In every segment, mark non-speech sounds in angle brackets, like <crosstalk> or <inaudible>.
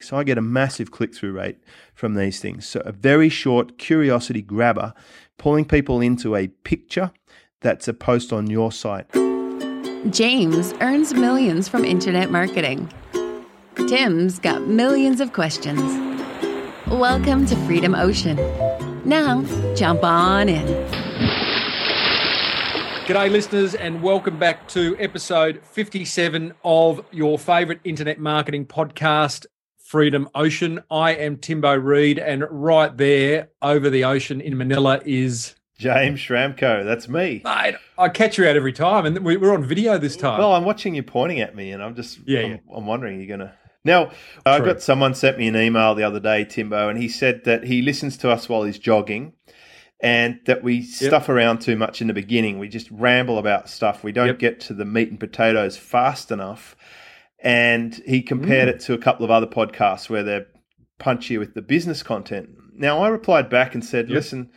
So I get a massive click through rate from these things. So a very short curiosity grabber, pulling people into a picture that's a post on your site. James earns millions from internet marketing. Tim's got millions of questions. Welcome to Freedom Ocean. Now, jump on in. G'day, listeners, and welcome back to episode 57 of your favourite internet marketing podcast, Freedom Ocean. I am Timbo Reid, and right there over the ocean in Manila is James Schramko. That's me. Mate, I catch you out every time, and we're on video this time. Well, I'm watching you pointing at me, and I'm just yeah, I'm, yeah. I'm wondering you're gonna. Now, I got someone sent me an email the other day, Timbo, and he said that he listens to us while he's jogging and that we stuff around too much in the beginning. We just ramble about stuff. We don't yep. get to the meat and potatoes fast enough. And he compared mm. it to a couple of other podcasts where they're punchy with the business content. Now, I replied back and said, yep. listen,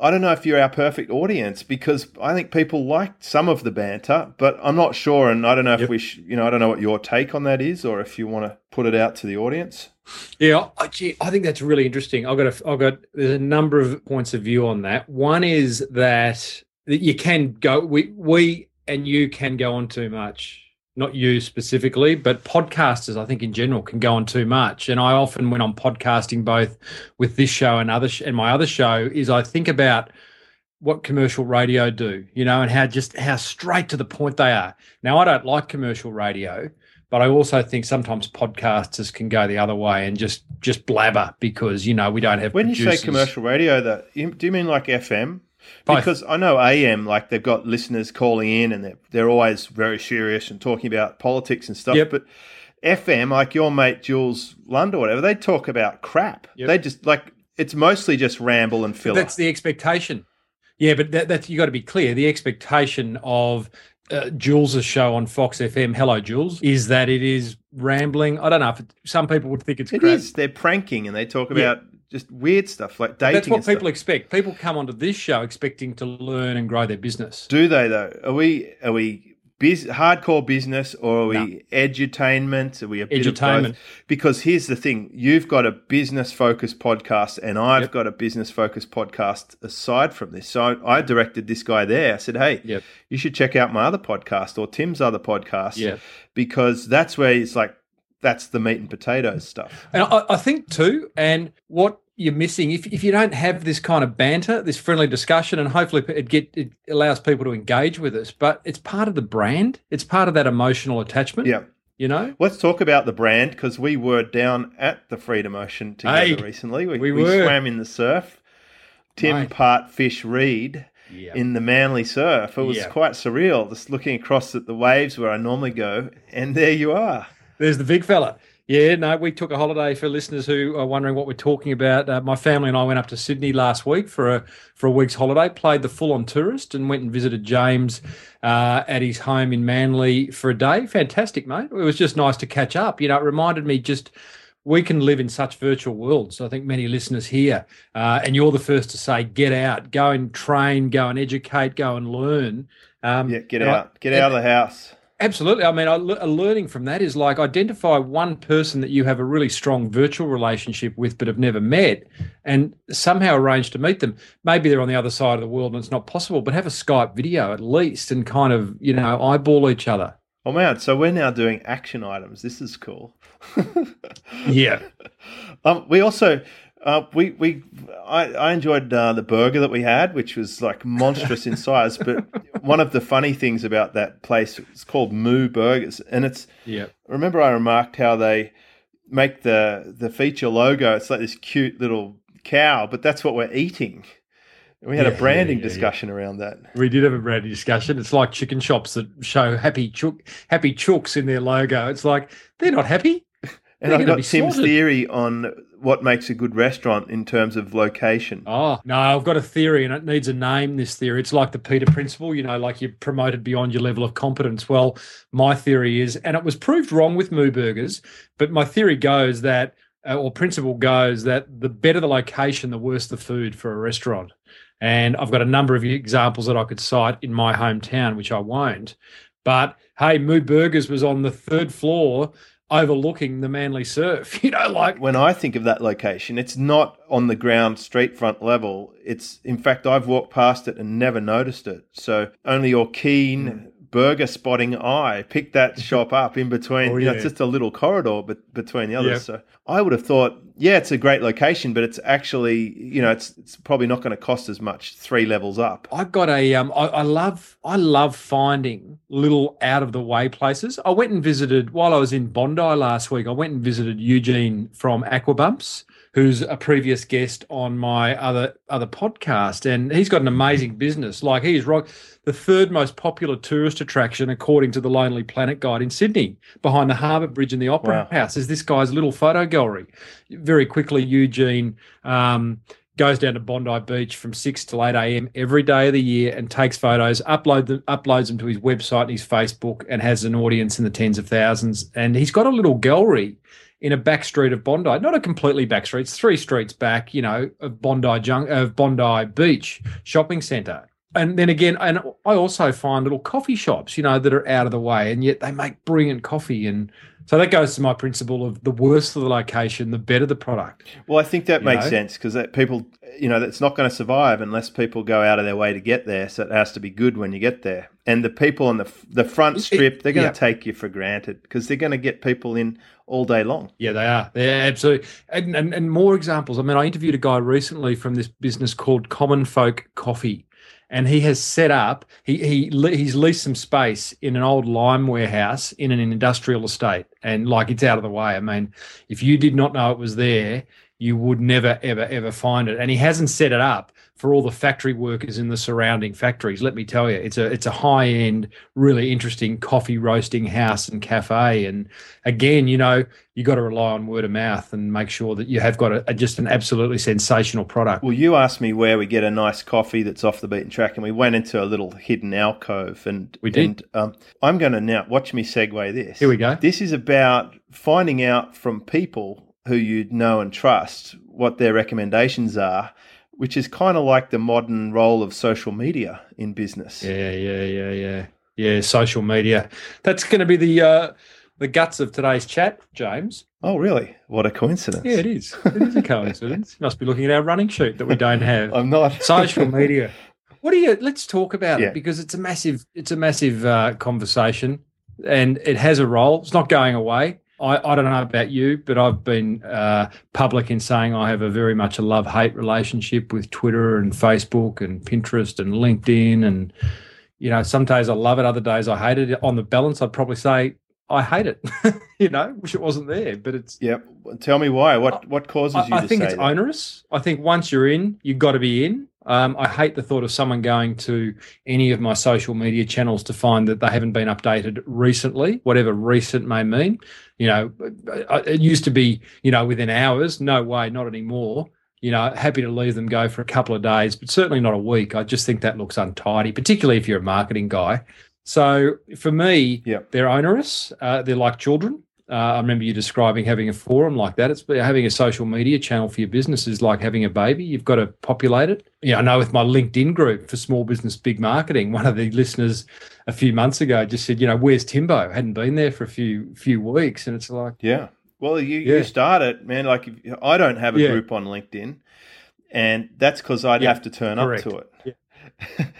I don't know if you're our perfect audience because I think people like some of the banter, but I'm not sure, and I don't know if we, sh- you know, I don't know what your take on that is, or if you want to put it out to the audience. Yeah, I, gee, I think that's really interesting. I've got, a, I've got, there's a number of points of view on that. One is that you can go, we, we, and you can go on too much not you specifically, but podcasters, I think in general, can go on too much. And I often, when I'm podcasting, both with this show and other sh- and my other show, is I think about what commercial radio do, you know, and how just how straight to the point they are. Now, I don't like commercial radio, but I also think sometimes podcasters can go the other way and just just blabber because you know we don't have. When producers. you say commercial radio, that do you mean like FM? Because I know AM, like they've got listeners calling in and they're, they're always very serious and talking about politics and stuff. Yep. But FM, like your mate Jules Lund or whatever, they talk about crap. Yep. They just like it's mostly just ramble and filler. That's the expectation. Yeah, but that, that's you got to be clear. The expectation of uh, Jules' show on Fox FM, Hello Jules, is that it is rambling. I don't know if it, some people would think it's. It crap. is. They're pranking and they talk about yeah just weird stuff like dating. That's what people stuff. expect. People come onto this show expecting to learn and grow their business. Do they though? Are we are we biz, hardcore business or are we no. edutainment? Are we a bit edutainment? Because here's the thing: you've got a business focused podcast, and I've yep. got a business focused podcast aside from this. So I, I, directed this guy there. I said, "Hey, yep. you should check out my other podcast or Tim's other podcast, yep. because that's where it's like." That's the meat and potatoes stuff. And I, I, think too, and what you're missing if, if you don't have this kind of banter, this friendly discussion, and hopefully it get it allows people to engage with us. But it's part of the brand. It's part of that emotional attachment. Yeah. You know, let's talk about the brand because we were down at the Freedom Ocean together hey, recently. We, we, we swam in the surf. Tim Mate. Part Fish Reid in the Manly surf. It was quite surreal, just looking across at the waves where I normally go, and there you are. There's the big fella. Yeah, no, we took a holiday for listeners who are wondering what we're talking about. Uh, my family and I went up to Sydney last week for a for a week's holiday. Played the full on tourist and went and visited James uh, at his home in Manly for a day. Fantastic, mate. It was just nice to catch up. You know, it reminded me just we can live in such virtual worlds. I think many listeners here, uh, and you're the first to say, get out, go and train, go and educate, go and learn. Um, yeah, get out, I, get out of the house. Absolutely. I mean, a learning from that is like identify one person that you have a really strong virtual relationship with, but have never met, and somehow arrange to meet them. Maybe they're on the other side of the world and it's not possible, but have a Skype video at least and kind of, you know, eyeball each other. Oh, man. So we're now doing action items. This is cool. <laughs> yeah. Um, we also, uh, we we I, I enjoyed uh, the burger that we had, which was like monstrous in size. But <laughs> one of the funny things about that place is called Moo Burgers, and it's yeah. Remember, I remarked how they make the the feature logo. It's like this cute little cow, but that's what we're eating. We had yeah, a branding yeah, yeah, discussion around that. We did have a branding discussion. It's like chicken shops that show happy chook, happy chooks in their logo. It's like they're not happy. And I've got Tim's slaughtered. theory on what makes a good restaurant in terms of location. Oh, no, I've got a theory and it needs a name, this theory. It's like the Peter Principle, you know, like you're promoted beyond your level of competence. Well, my theory is, and it was proved wrong with Moo Burgers, but my theory goes that, uh, or principle goes that the better the location, the worse the food for a restaurant. And I've got a number of examples that I could cite in my hometown, which I won't. But hey, Moo Burgers was on the third floor overlooking the Manly surf. <laughs> You know, like when I think of that location, it's not on the ground street front level. It's in fact I've walked past it and never noticed it. So only your keen burger spotting eye picked that <laughs> shop up in between. Oh, yeah. You know, it's just a little corridor but between the others. Yep. So I would have thought, yeah, it's a great location, but it's actually, you know, it's it's probably not going to cost as much three levels up. I got a, um, I, I love, I love finding little out of the way places. I went and visited while I was in Bondi last week. I went and visited Eugene from Aquabumps who's a previous guest on my other other podcast, and he's got an amazing business. Like he's rock the third most popular tourist attraction according to the Lonely Planet Guide in Sydney, behind the Harbour Bridge and the Opera wow. House. Is this guy's little photo gallery? Very quickly, Eugene. Um, goes down to Bondi Beach from 6 to 8 a.m. every day of the year and takes photos, upload them, uploads them to his website and his Facebook, and has an audience in the tens of thousands. And he's got a little gallery in a back street of Bondi, not a completely back street, it's three streets back, you know, of Bondi Jung- of Bondi Beach shopping centre. And then again, and I also find little coffee shops, you know, that are out of the way, and yet they make brilliant coffee. And so that goes to my principle of the worse the location, the better the product. Well, I think that makes know? sense because people, you know, it's not going to survive unless people go out of their way to get there. So it has to be good when you get there. And the people on the the front strip, they're going yeah. to take you for granted because they're going to get people in all day long. Yeah, they are. Yeah, absolutely. And, and and more examples. I mean, I interviewed a guy recently from this business called Common Folk Coffee, and he has set up. He he he's leased some space in an old lime warehouse in an industrial estate, and like it's out of the way. I mean, if you did not know it was there, you would never ever ever find it. And he hasn't set it up for all the factory workers in the surrounding factories. Let me tell you, it's a it's a high end, really interesting coffee roasting house and cafe. And again, you know, you got to rely on word of mouth and make sure that you have got a, a, just an absolutely sensational product. Well, you asked me where we get a nice coffee that's off the beaten track, and we went into a little hidden alcove, and we did. And, um, I'm going to now watch me segue this. Here we go. This is about finding out from people who you know and trust what their recommendations are which is kind of like the modern role of social media in business. Yeah, yeah, yeah, yeah, yeah. Social media. That's going to be the uh, the guts of today's chat, James. Oh, really? What a coincidence! Yeah, it is. It is a coincidence. you <laughs> must be looking at our running sheet that we don't have. I'm not. <laughs> social media. What do you? Let's talk about yeah. it because it's a massive. It's a massive uh, conversation, and it has a role. It's not going away. I, I don't know about you, but I've been uh, public in saying I have a very much a love hate relationship with Twitter and Facebook and Pinterest and LinkedIn. And, you know, some days I love it, other days I hate it. On the balance, I'd probably say I hate it, <laughs> you know, wish it wasn't there, but it's. Yeah. Tell me why. What what causes you I, I think it's that? onerous. I think once you're in, you've got to be in. Um, I hate the thought of someone going to any of my social media channels to find that they haven't been updated recently, whatever recent may mean. You know, it used to be, you know, within hours. No way, not anymore. You know, happy to leave them go for a couple of days, but certainly not a week. I just think that looks untidy, particularly if you're a marketing guy. So for me, yep. they're onerous. Uh, they're like children. Uh, I remember you describing having a forum like that. It's having a social media channel for your business is like having a baby. You've got to populate it. Yeah, I know with my LinkedIn group for small business big marketing, <laughs> one of the listeners a few months ago just said, you know, where's Timbo? Hadn't been there for a few few weeks, and it's like, yeah. Well, you yeah. you start it, man. Like if, I don't have a yeah. group on LinkedIn, and that's because I'd yeah. have to turn Correct. up to it.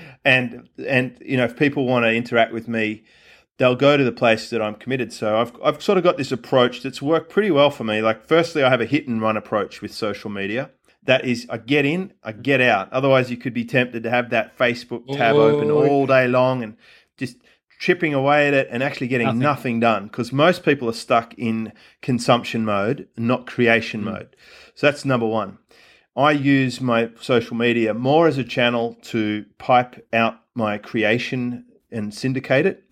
<laughs> and and you know, if people want to interact with me they'll go to the place that I'm committed. So I've, I've sort of got this approach that's worked pretty well for me. Like, firstly, I have a hit and run approach with social media. That is, I get in, I get out. Otherwise, you could be tempted to have that Facebook tab open all day long and just chipping away at it and actually getting nothing, nothing done because most people are stuck in consumption mode, not creation mm. mode. So that's number one. I use my social media more as a channel to pipe out my creation and syndicate it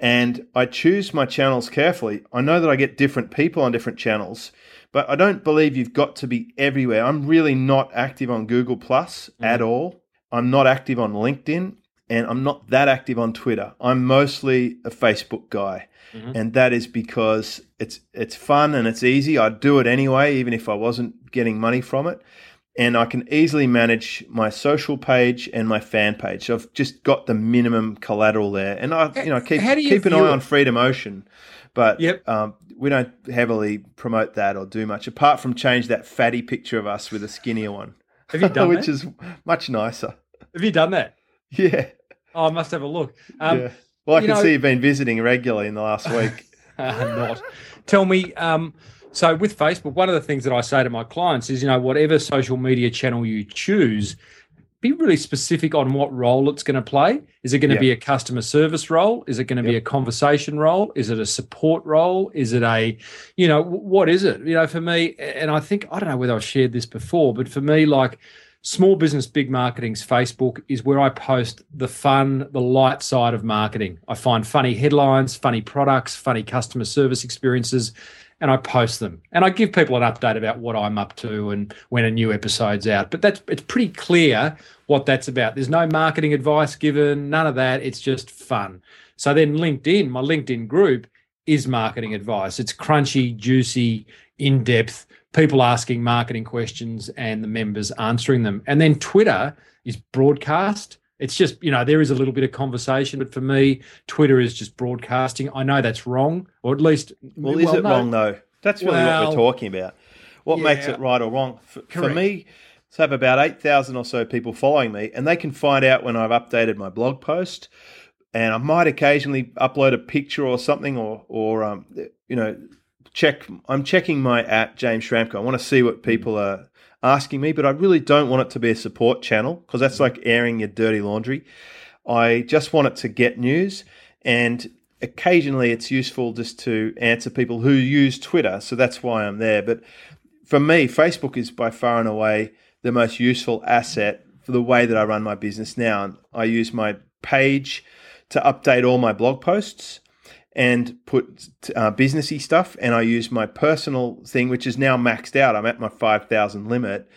and I choose my channels carefully. I know that I get different people on different channels, but I don't believe you've got to be everywhere. I'm really not active on Google Plus mm. at all. I'm not active on LinkedIn and I'm not that active on Twitter. I'm mostly a Facebook guy. Mm-hmm. And that is because it's it's fun and it's easy. I'd do it anyway even if I wasn't getting money from it and I can easily manage my social page and my fan page. So I've just got the minimum collateral there, and I, you know, keep keep an eye it? on Freedom Ocean. But yep. um, we don't heavily promote that or do much apart from change that fatty picture of us with a skinnier one. Have you <laughs> done which that? is much nicer. Have you done that? <laughs> Yeah. Oh, I must have a look. Um, yeah. Well, I can know, see you've been visiting regularly in the last week. uh, <laughs> not. Tell me. Um, so with Facebook, one of the things that I say to my clients is, you know, whatever social media channel you choose, be really specific on what role it's going to play. Is it going to be a customer service role? Is it going to yep. be a conversation role? Is it a support role? Is it a, you know, what is it? You know, for me, and I think, I don't know whether I've shared this before, but for me, like small business, big marketing's Facebook is where I post the fun, the light side of marketing. I find funny headlines, funny products, funny customer service experiences and I post them. And I give people an update about what I'm up to and when a new episode's out. But that's it's pretty clear what that's about. There's no marketing advice given, none of that. It's just fun. So then LinkedIn, my LinkedIn group is marketing advice. It's crunchy, juicy, in-depth, people asking marketing questions and the members answering them. And then Twitter is broadcast it's just you know there is a little bit of conversation but for me twitter is just broadcasting. I know that's wrong or at least well, is it no. wrong though? That's really well, what we're talking about. What yeah, makes it right or wrong? For, for me to have about 8000 or so people following me and they can find out when i've updated my blog post and i might occasionally upload a picture or something or or um, you know check i'm checking my at james schramko i want to see what people are asking me, but I really don't want it to be a support channel because that's mm. like airing your dirty laundry. I just want it to get news and occasionally it's useful just to answer people who use Twitter. So that's why I'm there. But for me, Facebook is by far and away the most useful asset for the way that I run my business now. I use my page to update all my blog posts and put uh, businessy stuff. And I use my personal thing, which is now maxed out. I'm at my 5,000 limit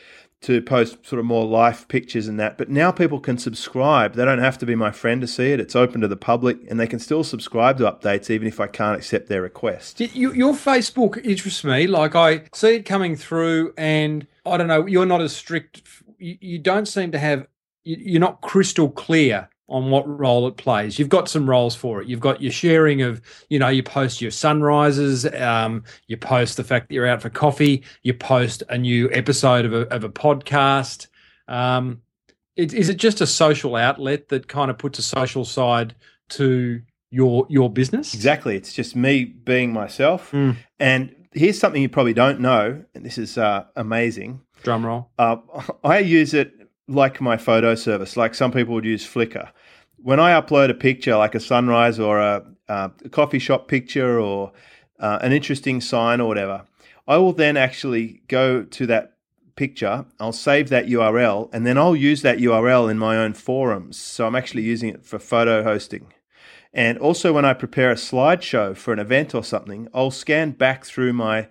to post sort of more life pictures and that. But now people can subscribe. They don't have to be my friend to see it. It's open to the public and they can still subscribe to updates even if I can't accept their request. Your Facebook interests me. Like I see it coming through and I don't know, you're not as strict. You don't seem to have, you're not crystal clear on what role it plays. You've got some roles for it. You've got your sharing of, you know, you post your sunrises, um, you post the fact that you're out for coffee, you post a new episode of a, of a podcast. Um, it, is it just a social outlet that kind of puts a social side to your your business? Exactly. It's just me being myself. Mm. And here's something you probably don't know, and this is uh, amazing. Drum roll. Uh, <laughs> I use it like my photo service, like some people would use Flickr. When I upload a picture, like a sunrise or a, a coffee shop picture or uh, an interesting sign or whatever, I will then actually go to that picture, I'll save that URL, and then I'll use that URL in my own forums. So I'm actually using it for photo hosting. And also, when I prepare a slideshow for an event or something, I'll scan back through my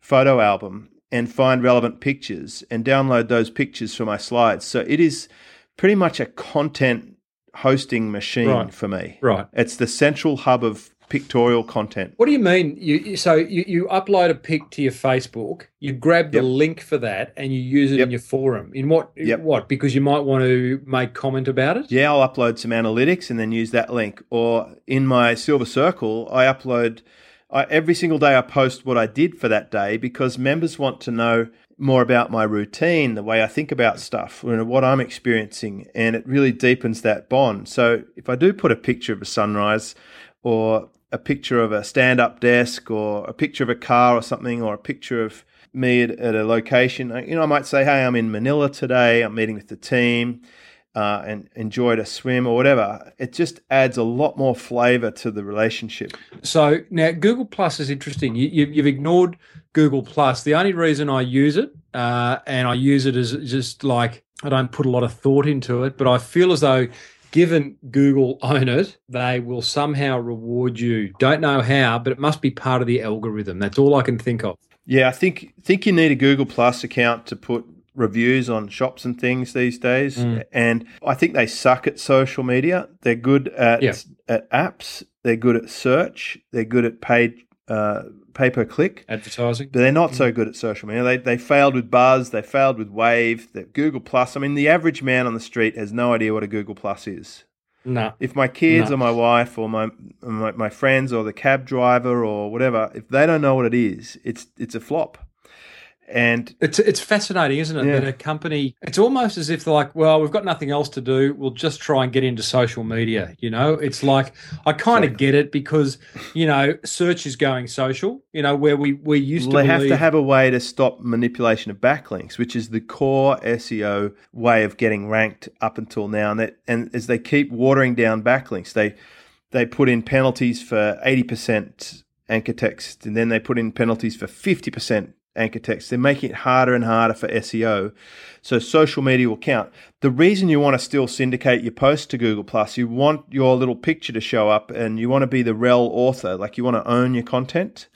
photo album and find relevant pictures and download those pictures for my slides. So it is pretty much a content hosting machine right. for me. Right. It's the central hub of pictorial content. What do you mean? You so you, you upload a pic to your Facebook, you grab the yep. link for that, and you use it yep. in your forum. In what? Yep. What? Because you might want to make comment about it. Yeah, I'll upload some analytics and then use that link. Or in my Silver Circle, I upload I, every single day I post what I did for that day because members want to know more about my routine, the way I think about stuff, you know, what I'm experiencing, and it really deepens that bond. So if I do put a picture of a sunrise or a picture of a stand up desk or a picture of a car or something or a picture of me at, at, a location, you know, I might say, hey, I'm in Manila today, I'm meeting with the team uh, and enjoyed a swim or whatever, it just adds a lot more flavor to the relationship. So now Google Plus is interesting. You, you, you've ignored Google Plus. The only reason I use it, uh, and I use it as just like I don't put a lot of thought into it, but I feel as though given Google own it, they will somehow reward you. Don't know how, but it must be part of the algorithm. That's all I can think of. Yeah, I think think you need a Google Plus account to put reviews on shops and things these days, mm. and I think they suck at social media. They're good at yeah. at apps. They're good at search. They're good at paid uh, pay per click advertising, but they're not mm. so good at social media. They they failed with Buzz. They failed with Wave. The Google Plus. I mean, the average man on the street has no idea what a Google Plus is. No. If my kids no. or my wife or my, my my friends or the cab driver or whatever, if they don't know what it is, it's it's a flop. And it's it's fascinating, isn't it? Yeah. That a company, it's almost as if they're like, well, we've got nothing else to do. We'll just try and get into social media. You know, it's like I kind of get it because you know search is going social. You know, where we we used well, to. They believe... have to have a way to stop manipulation of backlinks, which is the core SEO way of getting ranked up until now. And that and as they keep watering down backlinks, they they put in penalties for eighty percent anchor text, and then they put in penalties for fifty percent anchor text. They're making it harder and harder for SEO. So social media will count. The reason you want to still syndicate your post to Google Plus, you want your little picture to show up and you want to be the rel author, like you want to own your content.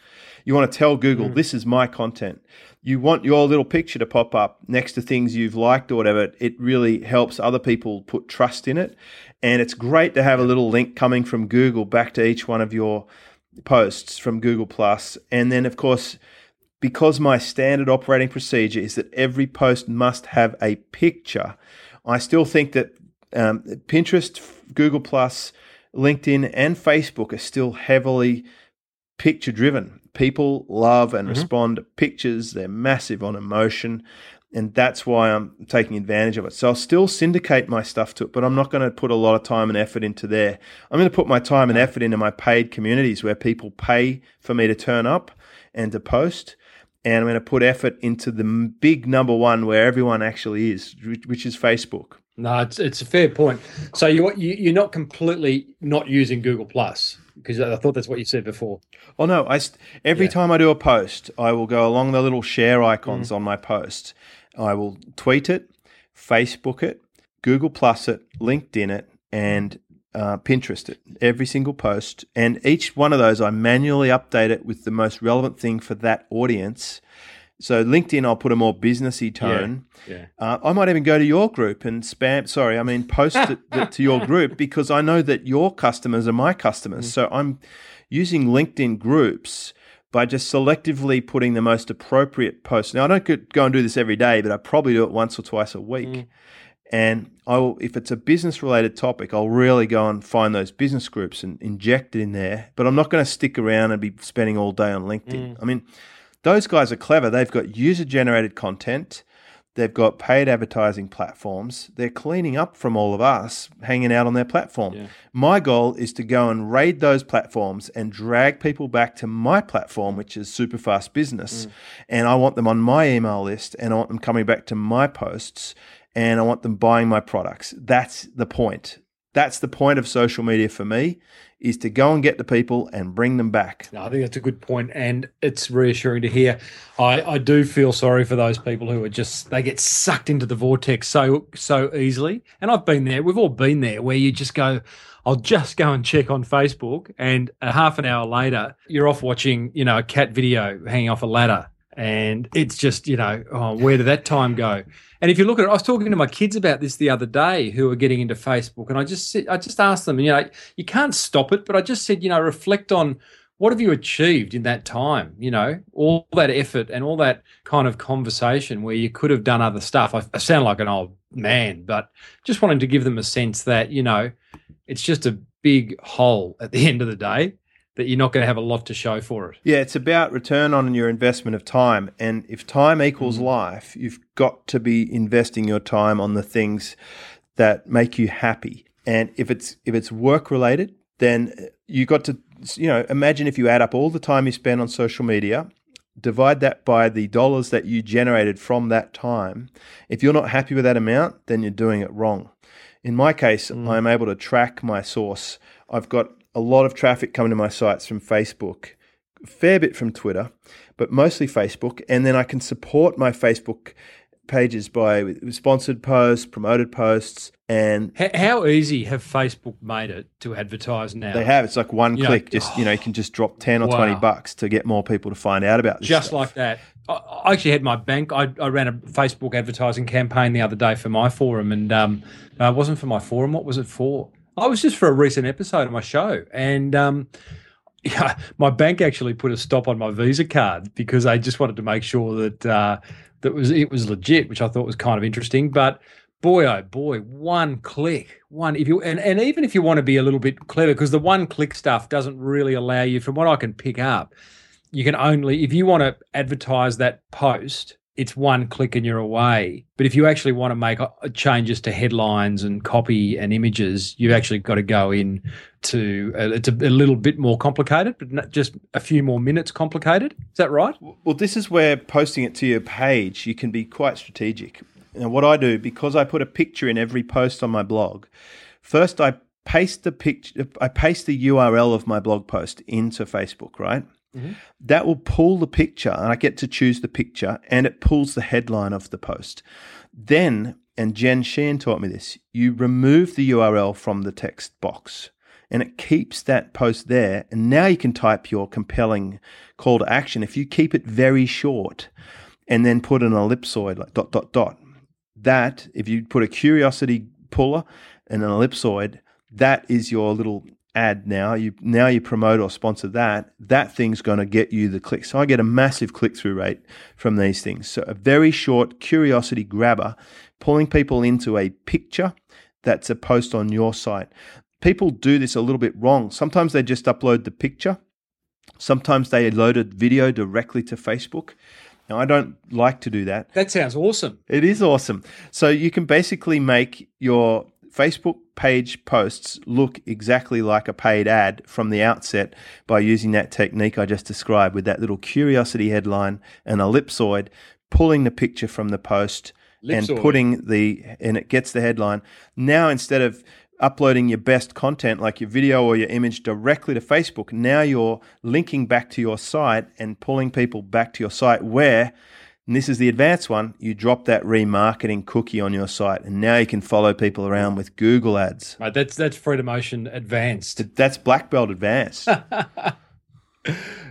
You want to tell Google, mm. this is my content. You want your little picture to pop up next to things you've liked or whatever. It really helps other people put trust in it. And it's great to have a little link coming from Google back to each one of your posts from Google Plus. And then, of course, because my standard operating procedure is that every post must have a picture, I still think that um, Pinterest, Google LinkedIn, and Facebook are still heavily picture driven. People love and mm-hmm. respond to pictures. They're massive on emotion. And that's why I'm taking advantage of it. So I'll still syndicate my stuff to it, but I'm not going to put a lot of time and effort into there. I'm going to put my time and effort into my paid communities where people pay for me to turn up and to post and I'm going to put effort into the big number one where everyone actually is, which is Facebook. No, it's it's a fair point. So you you're not completely not using Google Plus because I thought that's what you said before. Oh no, I every yeah. time I do a post, I will go along the little share icons mm. on my post. I will tweet it, Facebook it, Google Plus it, LinkedIn it, and uh, Pinterest it, every single post. And each one of those, I manually update it with the most relevant thing for that audience. So LinkedIn, I'll put a more businessy tone. Yeah, yeah. Uh, I might even go to your group and spam. Sorry, I mean post it <laughs> to your group because I know that your customers are my customers. Mm. So I'm using LinkedIn groups by just selectively putting the most appropriate posts. Now I don't go and do this every day, but I probably do it once or twice a week. Mm. And I will, if it's a business related topic, I'll really go and find those business groups and inject it in there. But I'm not going to stick around and be spending all day on LinkedIn. Mm. I mean, those guys are clever. They've got user generated content. They've got paid advertising platforms. They're cleaning up from all of us hanging out on their platform. Yeah. My goal is to go and raid those platforms and drag people back to my platform, which is Superfast Business. Mm. And I want them on my email list and I want them coming back to my posts and I want them buying my products. That's the point. That's the point of social media for me is to go and get the people and bring them back. No, I think that's a good point, and it's reassuring to hear. I, I do feel sorry for those people who are just they get sucked into the vortex so so easily. And I've been there. We've all been there where you just go, I'll just go and check on Facebook, and a half an hour later, you're off watching, you know, a cat video hanging off a ladder, and it's just, you know, oh, where did that time go? And if you look at it, I was talking to my kids about this the other day who are getting into Facebook, and I just I just asked them, you know, you can't stop it, but I just said, you know, reflect on what have you achieved in that time? You know, all that effort and all that kind of conversation where you could have done other stuff. I, I sound like an old man, but just wanting to give them a sense that you know, it's just a big hole at the <laughs> end of the day that you're not going to have a lot to show for it. Yeah, it's about return on your investment of time. And if time equals mm-hmm. life, you've got to be investing your time on the things that make you happy. And if it's if it's work related, then you've got to you know, imagine if you add up all the time you spend on social media, divide that by the dollars that you generated from that time. If you're not happy with that amount, then you're doing it wrong. In my case, mm. I'm able to track my source. I've got a lot of traffic coming to my sites from Facebook, a fair bit from Twitter, but mostly Facebook. And then I can support my Facebook pages by sponsored posts, promoted posts, and how easy have Facebook made it to advertise now? They have. It's like one you click. Know, just you know, you can just drop ten or wow. twenty bucks to get more people to find out about. just stuff. like that. I actually had my bank. I, I, ran a Facebook advertising campaign the other day for my forum, and um, uh, it wasn't for my forum. What was it for? I was just for a recent episode of my show, and um, <laughs> yeah, my bank actually put a stop on my Visa card because they just wanted to make sure that uh, that was it was legit, which I thought was kind of interesting. But boy oh boy one click one if you and, and even if you want to be a little bit clever because the one click stuff doesn't really allow you from what i can pick up you can only if you want to advertise that post it's one click and you're away. But if you actually want to make changes to headlines and copy and images you've actually got to go in to uh, it's a, a, little bit more complicated but not just a few more minutes complicated. Is that right? Well this is where posting it to your page you can be quite strategic. And what I do, because I put a picture in every post on my blog, first I paste the picture, I paste the URL of my blog post into Facebook, right? Mm-hmm. That will pull the picture, and I get to choose the picture, and it pulls the headline of the post. Then, and Jen Sheehan taught me this, you remove the URL from the text box and it keeps that post there. And now you can type your compelling call to action. If you keep it very short and then put an ellipsoid like dot, dot, dot, that, if you put a curiosity puller and an ellipsoid, that is your little ad now. You now you promote or sponsor that. That thing's going to get you the clicks. So I get a massive click through rate from these things. So a very short curiosity grabber, pulling people into a picture that's a post on your site. People do this a little bit wrong. Sometimes they just upload the picture. Sometimes they loaded video directly to Facebook. Now, I don't like to do that. That sounds awesome. It is awesome. So you can basically make your Facebook page posts look exactly like a paid ad from the outset by using that technique I just described with that little curiosity headline and ellipsoid, pulling the picture from the post and putting the and it gets the headline. Now instead of uploading your best content like your video or your image directly to Facebook, now you're linking back to your site and pulling people back to your site where and this is the advanced one. You drop that remarketing cookie on your site, and now you can follow people around with Google ads. Right, that's that's Freedom Ocean advanced. That's black belt advanced. <laughs> oh,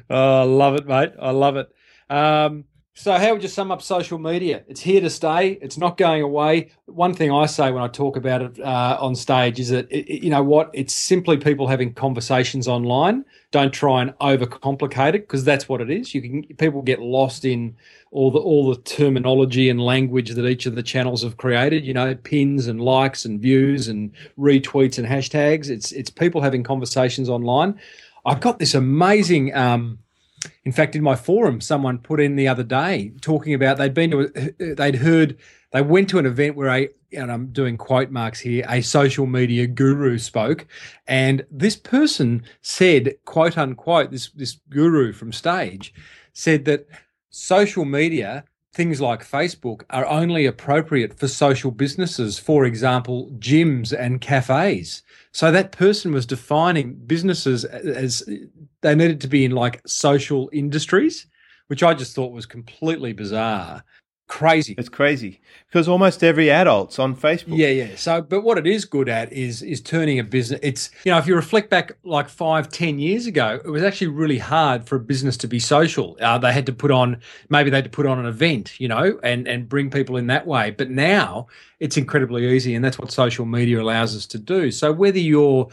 I love it, mate. I love it. Um, so, how would you sum up social media? It's here to stay. It's not going away. One thing I say when I talk about it uh, on stage is that it, you know what? It's simply people having conversations online. Don't try and overcomplicate it because that's what it is. You can people get lost in all the all the terminology and language that each of the channels have created. You know, pins and likes and views and retweets and hashtags. It's it's people having conversations online. I've got this amazing. Um, in fact, in my forum, someone put in the other day talking about they'd been to, they'd heard, they went to an event where a, and I'm doing quote marks here, a social media guru spoke, and this person said, quote unquote, this this guru from stage said that social media things like Facebook are only appropriate for social businesses, for example, gyms and cafes. So that person was defining businesses as they needed to be in like social industries, which I just thought was completely bizarre crazy. It's crazy because almost every adult's on Facebook. Yeah, yeah. So, but what it is good at is is turning a business. It's you know, if you reflect back like five, ten years ago, it was actually really hard for a business to be social. Uh, they had to put on maybe they had to put on an event, you know, and and bring people in that way. But now it's incredibly easy, and that's what social media allows us to do. So whether you're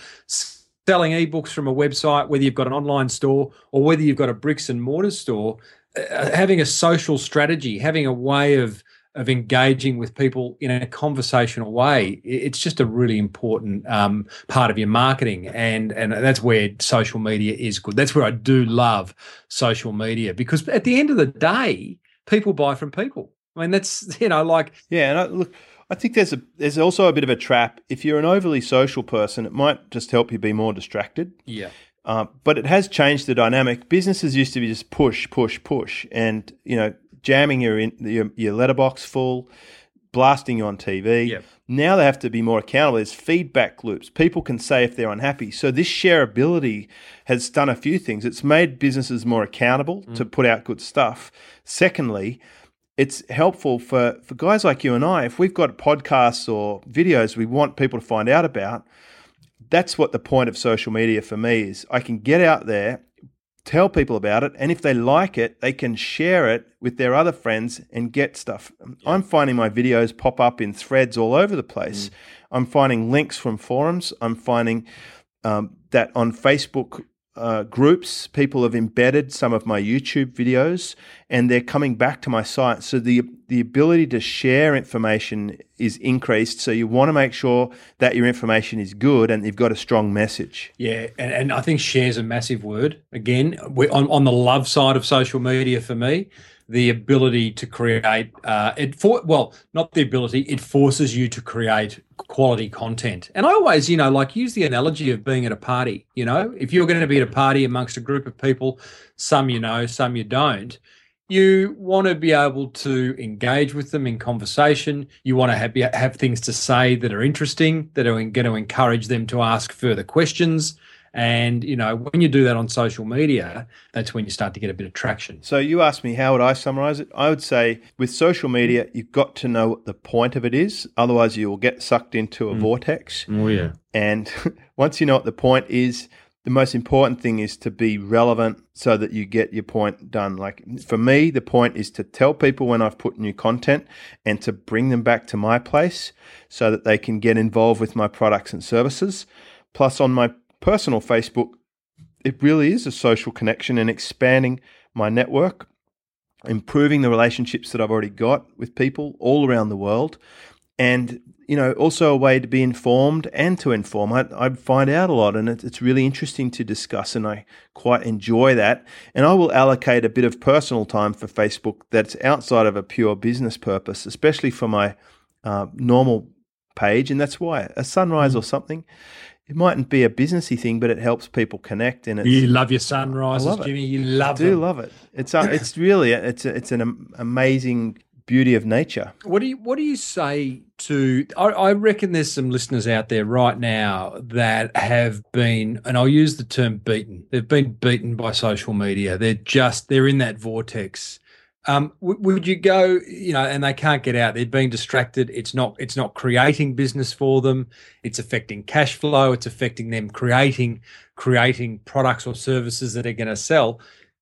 selling ebooks from a website, whether you've got an online store or whether you've got a bricks and mortar store, uh, having a social strategy, having a way of of engaging with people in a conversational way, it's just a really important um, part of your marketing, and and that's where social media is good. That's where I do love social media because at the end of the day, people buy from people. I mean, that's <laughs> you know, like yeah, and I, look. I think there's a there's also a bit of a trap. If you're an overly social person, it might just help you be more distracted. Yeah. Uh, but it has changed the dynamic. Businesses used to be just push, push, push, and you know, jamming your in, your, your letterbox full, blasting you on TV. Yep. Now they have to be more accountable. There's feedback loops. People can say if they're unhappy. So this shareability has done a few things. It's made businesses more accountable mm. to put out good stuff. Secondly, it's helpful for, for guys like you and I. If we've got podcasts or videos we want people to find out about, that's what the point of social media for me is. I can get out there, tell people about it, and if they like it, they can share it with their other friends and get stuff. Yeah. I'm finding my videos pop up in threads all over the place. Mm. I'm finding links from forums. I'm finding um, that on Facebook uh, groups. People have embedded some of my YouTube videos, and they're coming back to my site. So the the ability to share information is increased. So you want to make sure that your information is good and you've got a strong message. Yeah, and, and I think share is a massive word. Again, we on on the love side of social media for me, the ability to create uh, it for well not the ability it forces you to create quality content. And i always you know like use the analogy of being at a party you know? If you're going to be at a party amongst a group of people some you know some you don't you want to be able to engage with them in conversation. You want to have, have things to say that are interesting that are going to encourage them to ask further questions and you know, when you do that on social media, that's when you start to get a bit of traction. So you asked me how would I summarize it? I would say with social media, you've got to know what the point of it is. Otherwise, you will get sucked into a mm. vortex. Oh yeah. And <laughs> once you know what the point is, the most important thing is to be relevant so that you get your point done. Like for me, the point is to tell people when I've put new content and to bring them back to my place so that they can get involved with my products and services. Plus, on my personal Facebook, it really is a social connection and expanding my network, improving the relationships that I've already got with people all around the world, and you know also a way to be informed and to inform. I, I find out a lot, and it, it's really interesting to discuss, and I quite enjoy that. And I will allocate a bit of personal time for Facebook that's outside of a pure business purpose, especially for my uh, normal page, and that's why a sunrise mm. or something it mightn't be a businessy thing, but it helps people connect. And you love your sunrises, Jimmy. You love. It. I do them. love it. It's uh, it's really it's it's an amazing beauty of nature. What do you what do you say to? I, I reckon there's some listeners out there right now that have been, and I'll use the term beaten. They've been beaten by social media. They're just they're in that vortex um, would you go, you know, and they can't get out? They're being distracted. It's not. It's not creating business for them. It's affecting cash flow. It's affecting them creating creating products or services that are going to sell.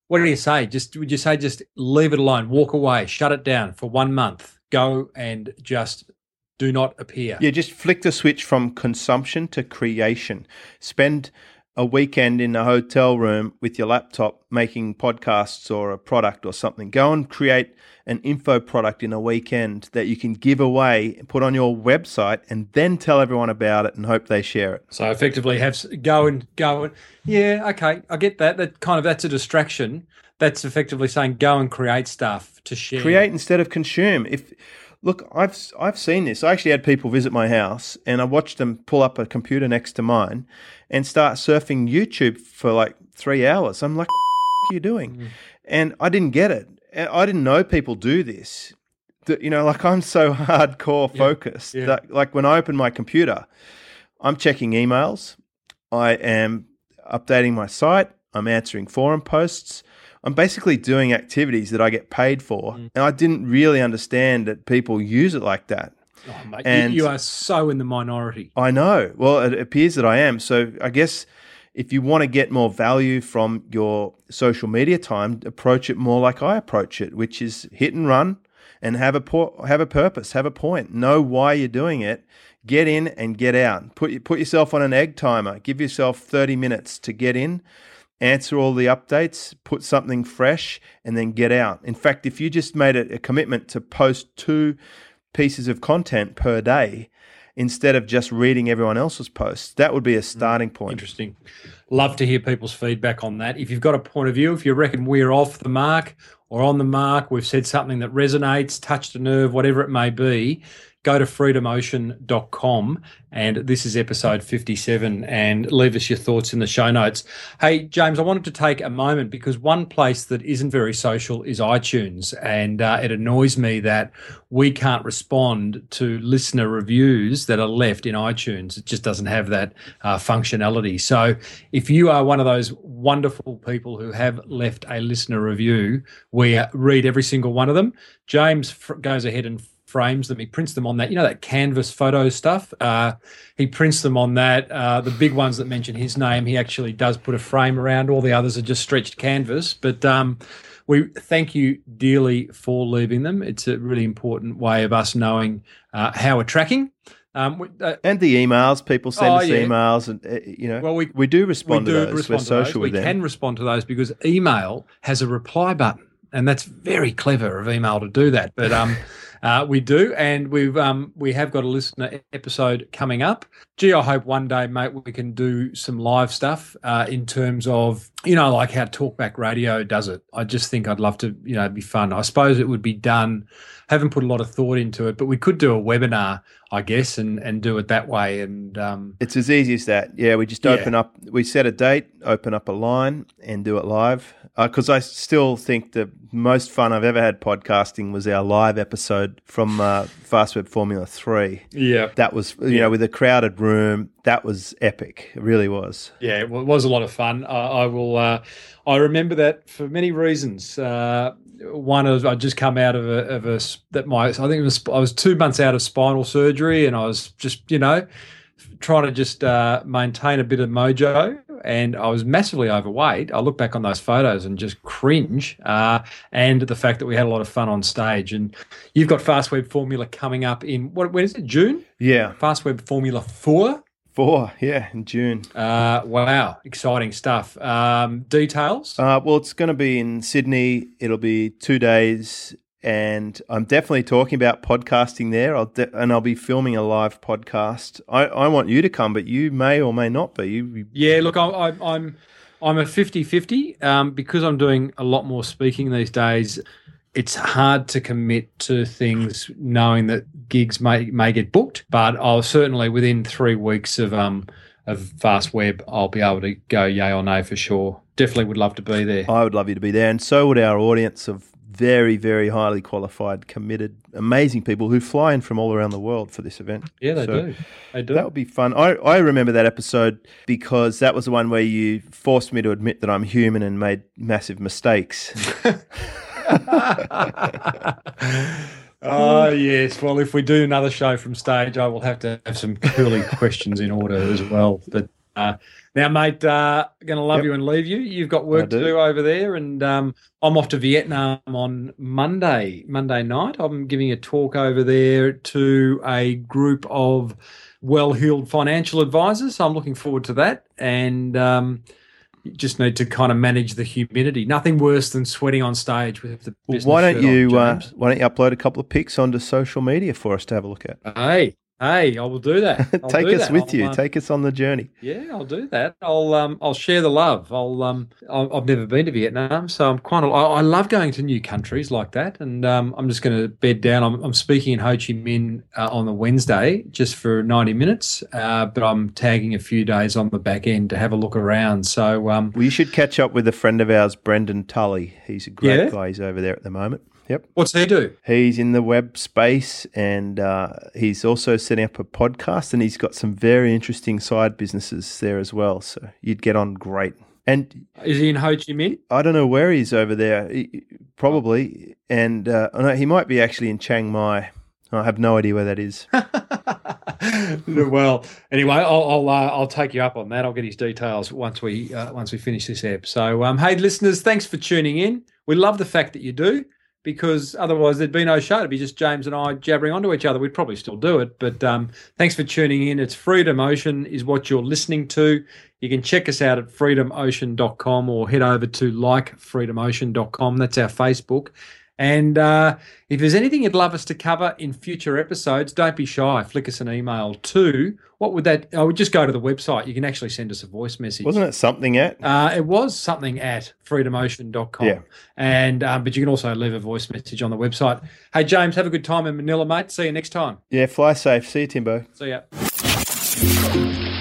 What do you say? Just would you say just leave it alone, walk away, shut it down for one month, go and just do not appear. Yeah, just flick the switch from consumption to creation. Spend a weekend in a hotel room with your laptop making podcasts or a product or something. Go and create an info product in a weekend that you can give away and put on your website and then tell everyone about it and hope they share it. So effectively have go and go and yeah, okay, I get that. That kind of that's a distraction. That's effectively saying go and create stuff to share. Create instead of consume. If Look, I've I've seen this. I actually had people visit my house, and I watched them pull up a computer next to mine, and start surfing YouTube for like three hours. I'm like, "What are you doing?" Mm. And I didn't get it. I didn't know people do this. That you know, like I'm so <laughs> hardcore focused yeah, yeah. that like when I open my computer, I'm checking emails, I am updating my site, I'm answering forum posts, I'm basically doing activities that I get paid for, mm. and I didn't really understand that people use it like that. Oh, mate, and you, you are so in the minority. I know. Well, it appears that I am. So I guess if you want to get more value from your social media time, approach it more like I approach it, which is hit and run and have a po- have a purpose, have a point, know why you're doing it. Get in and get out. Put put yourself on an egg timer. Give yourself 30 minutes to get in answer all the updates, put something fresh, and then get out. In fact, if you just made a, a commitment to post two pieces of content per day instead of just reading everyone else's posts, that would be a hmm. starting point. Interesting. Love to hear people's feedback on that. If you've got a point of view, if you reckon we're off the mark or on the mark, we've said something that resonates, touched a nerve, whatever it may be, go to freedomocean.com and this is episode 57 and leave us your thoughts in the show notes. Hey, James, I wanted to take a moment because one place that isn't very social is iTunes. And uh, it annoys me that we can't respond to listener reviews that are left in iTunes. It just doesn't have that uh, functionality. So if you are one of those wonderful people who have left a listener review, we read every single one of them. James goes ahead and frames them. He prints them on that, you know, that canvas photo stuff. Uh, he prints them on that. Uh, the big ones that mention his name, he actually does put a frame around. All the others are just stretched canvas. But um, we thank you dearly for leaving them. It's a really important way of us knowing uh, how we're tracking. Um, uh, and the emails, people send oh, us yeah. emails, and uh, you know, well, we, we do respond we do to those. Respond We're social We them. can respond to those because email has a reply button, and that's very clever of email to do that. But um, <laughs> uh, we do, and we've um, we have got a listener episode coming up. Gee, I hope one day, mate, we can do some live stuff uh, in terms of you know like how Talkback Radio does it. I just think I'd love to, you know, be fun. I suppose it would be done haven't put a lot of thought into it, but we could do a webinar, I guess, and and do it that way. And um, it's as easy as that. Yeah, we just open yeah. up, we set a date, open up a line, and do it live. Because uh, I still think the most fun I've ever had podcasting was our live episode from uh, Fast Web Formula Three. Yeah, that was you yeah. know with a crowded room. That was epic. It really was. Yeah, it was a lot of fun. I, I will. Uh, I remember that for many reasons. Uh, one of I just come out of a, of a that my I think it was I was two months out of spinal surgery and I was just you know trying to just uh, maintain a bit of mojo and I was massively overweight. I look back on those photos and just cringe. Uh, and the fact that we had a lot of fun on stage. And you've got Fast Web Formula coming up in what? When is it? June? Yeah. Fast Web Formula Four. Four, yeah, in June. Uh, wow, exciting stuff. Um, details? Uh, well, it's going to be in Sydney. It'll be two days, and I'm definitely talking about podcasting there. I'll de- and I'll be filming a live podcast. I, I want you to come, but you may or may not be. You, yeah, look, I, I, I'm I'm a 50-50 um, because I'm doing a lot more speaking these days it's hard to commit to things knowing that gigs may may get booked. But I'll certainly within three weeks of um of Fast Web, I'll be able to go yay or nay for sure. Definitely would love to be there. I would love you to be there, and so would our audience of very, very highly qualified, committed, amazing people who fly in from all around the world for this event. Yeah, they so do. They do. That would be fun. I, I remember that episode because that was the one where you forced me to admit that I'm human and made massive mistakes. <laughs> <laughs> Oh yes. Well, if we do another show from stage, I will have to have some curly <laughs> questions in order as well. But uh, now, mate, uh, going to love yep. you and leave you. You've got work to do over there, and um, I'm off to Vietnam on Monday, Monday night. I'm giving a talk over there to a group of well-heeled financial advisors. So I'm looking forward to that, and. Um, you just need to kind of manage the humidity. Nothing worse than sweating on stage with the. Well, why don't you on, uh, Why don't you upload a couple of pics onto social media for us to have a look at? Hey, Hey, I will do that. <laughs> Take do us that. with I'll, you. Uh, Take us on the journey. Yeah, I'll do that. I'll um I'll share the love. I'll um I've never been to Vietnam, so I'm quite. A, I love going to new countries like that, and um I'm just going to bed down. I'm, I'm speaking in Ho Chi Minh uh, on the Wednesday just for 90 minutes, uh, but I'm tagging a few days on the back end to have a look around. So um, we should catch up with a friend of ours, Brendan Tully. He's a great yeah. guy. He's over there at the moment. Yep. What's he do? He's in the web space and uh, he's also setting up a podcast and he's got some very interesting side businesses there as well. So you'd get on great. And is he in Ho Chi Minh? I don't know where he's over there. He, probably, and uh, know he might be actually in Chiang Mai. I have no idea where that is. <laughs> well, anyway, I'll I'll, uh, I'll, take you up on that. I'll get his details once we uh, once we finish this app. So, um, hey, listeners, thanks for tuning in. We love the fact that you do because otherwise there'd be no show. It'd be just James and I jabbering onto each other. We'd probably still do it. But um, thanks for tuning in. It's Freedom Ocean is what you're listening to. You can check us out at freedomocean.com or head over to likefreedomocean.com. That's our Facebook. And uh, if there's anything you'd love us to cover in future episodes, don't be shy. Flick us an email to what would that? I would just go to the website. You can actually send us a voice message. Wasn't it something at? Uh, it was something at freedomocean.com. Yeah. And um, but you can also leave a voice message on the website. Hey James, have a good time in Manila, mate. See you next time. Yeah, fly safe. See you, Timbo. See ya.